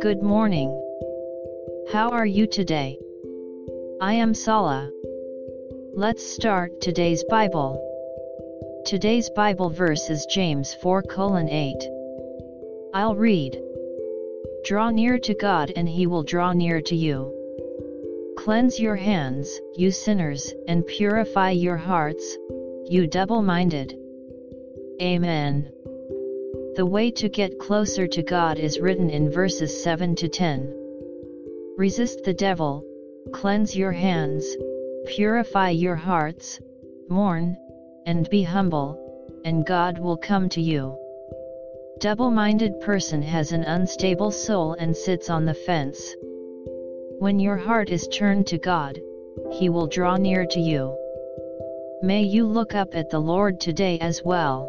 Good morning. How are you today? I am Sala. Let's start today's Bible. Today's Bible verse is James 4 8. I'll read. Draw near to God and he will draw near to you. Cleanse your hands, you sinners, and purify your hearts, you double minded. Amen. The way to get closer to God is written in verses 7 to 10. Resist the devil, cleanse your hands, purify your hearts, mourn, and be humble, and God will come to you. Double-minded person has an unstable soul and sits on the fence. When your heart is turned to God, He will draw near to you. May you look up at the Lord today as well.